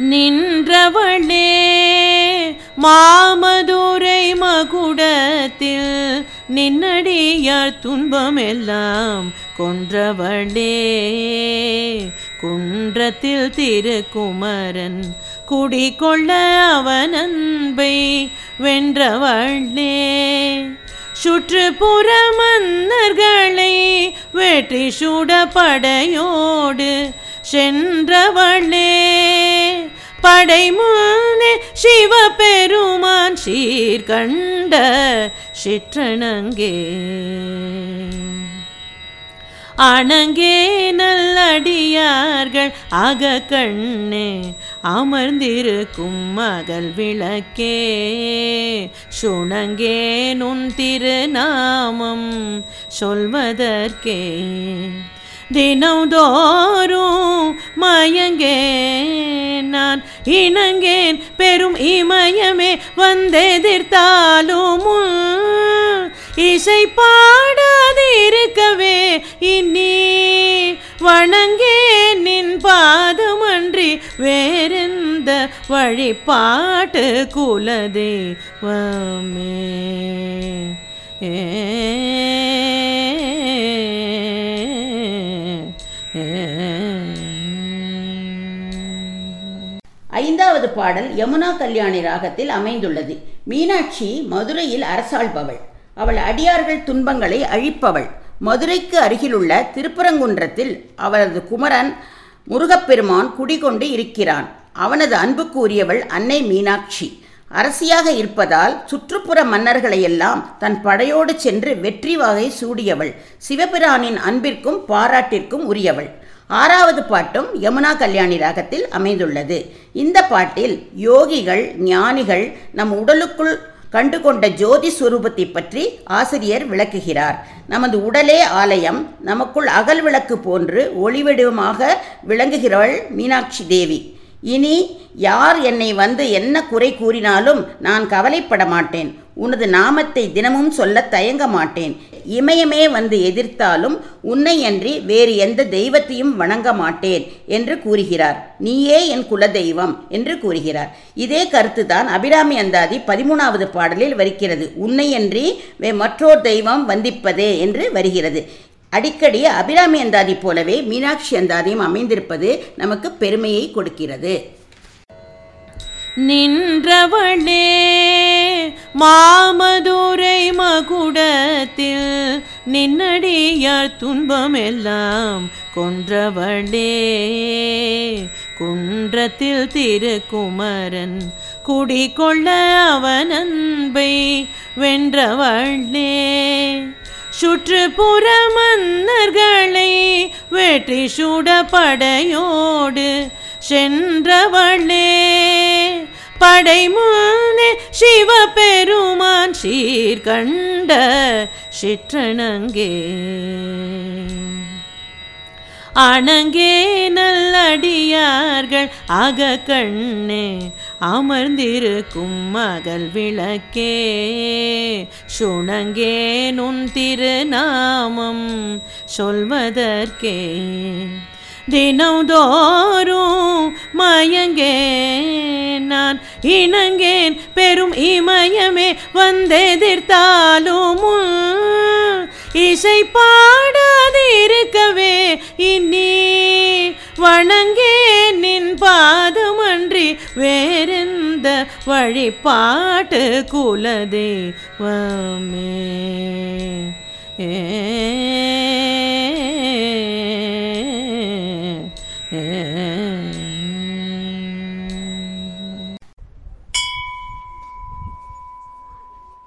நின்றவளே மாமதுரை மகுடத்தில் நின்னடியார் துன்பமெல்லாம் கொன்றவளே. குன்றத்தில் திருக்குமரன் குடிகொள்ள அவன் அன்பை வென்றவளே. சுற்றுப்புற மன்னர்களை வெற்றி சுட படையோடு சென்றவளே. படைமானே முன்னே சிவபெருமான் சீர்கண்ட சிற்றனங்கே அணங்கே நல்லடியார்கள் அக கண்ணே அமர்ந்திருக்கும் மகள் விளக்கே. சுணங்கே நுண் திருநாமம் சொல்வதற்கே. தினந்தோறும் மயங்கேன் நான் இணங்கேன் பெரும் இமயமே வந்தெதிர்த்தாலும் இசை பாடாதிருக்கவே இனி வணங்கேன் நின் பாதமன்றி வேறெந்த வழிபாட்டு குலதெய்வமே. ஐந்தாவது பாடல் யமுனா கல்யாணி ராகத்தில் அமைந்துள்ளது. மீனாட்சி மதுரையில் அரசாள்பவள். அவள் அடியார்கள் துன்பங்களை அழிப்பவள். மதுரைக்கு அருகிலுள்ள திருப்பரங்குன்றத்தில் அவரது குமரன் முருகப்பெருமான் குடிகொண்டு இருக்கிறான். அவனது அன்புக்குரியவள் அன்னை மீனாட்சி. அரசியாக இருப்பதால் சுற்றுப்புற மன்னர்களையெல்லாம் தன் படையோடு சென்று வெற்றி வகை சூடியவள். சிவபிரானின் அன்பிற்கும் பாராட்டிற்கும் உரியவள். ஆறாவது பாட்டும் யமுனா கல்யாணி ராகத்தில் அமைந்துள்ளது. இந்த பாட்டில் யோகிகள் ஞானிகள் நம் உடலுக்குள் கண்டு கொண்ட ஜோதி சுரூபத்தை பற்றி ஆசிரியர் விளக்குகிறார். நமது உடலே ஆலயம் நமக்குள் அகல் விளக்கு போன்று ஒளிவடிவமாக விளங்குகிறவள் மீனாட்சி தேவி. இனி யார் என்னை வந்து என்ன குறை கூறினாலும் நான் கவலைப்பட மாட்டேன். உனது நாமத்தை தினமும் சொல்ல தயங்க மாட்டேன். இமயமே வந்து எதிர்த்தாலும் உன்னை அன்றி வேறு எந்த தெய்வத்தையும் வணங்க மாட்டேன் என்று கூறுகிறார். நீயே என் குலதெய்வம் என்று கூறுகிறார். இதே கருத்துதான் அபிராமி அந்தாதி பதிமூணாவது பாடலில் வருகிறது. உன்னையன்றி வே மற்றோர் தெய்வம் வந்திப்பதே என்று வருகிறது. அடிக்கடி அபிராமி அந்தாதி போலவே மீனாட்சி அந்தாதியும் அமைந்திருப்பது நமக்கு பெருமையை கொடுக்கிறது. நின்றவளே மாமதுரை மகுடத்தில் நின்னடியார் துன்பமெல்லாம் கொன்றவளே. குன்றத்தில் திருக்குமரன் குடிகொள்ள அவன் அன்பை வென்றவளே. சுற்றுப்புற மன்னர்களை வெற்றி சுட படையோடு சென்றவளே. படை முன்னே சிவபெருமான் சீர்கண்ட சிற்றணங்கே. அணங்கே நல்லடியார்கள் அக கண்ணே அமர்ந்திருக்கும் மகள் விளக்கே. சுணங்கே நுண் திருநாமம் சொல்வதற்கே. தினந்தோறும் மயங்கேன் நான். இணங்கேன். பெரும் இமயமே வந்தெதிர்த்தாலும் இசை பாடாதிருக்கவே இனி வணங்கேன் நின் பாதமன்றி வேறெந்த வழிபாட்டு குலதெய்வமே. ஏ Mm-hmm.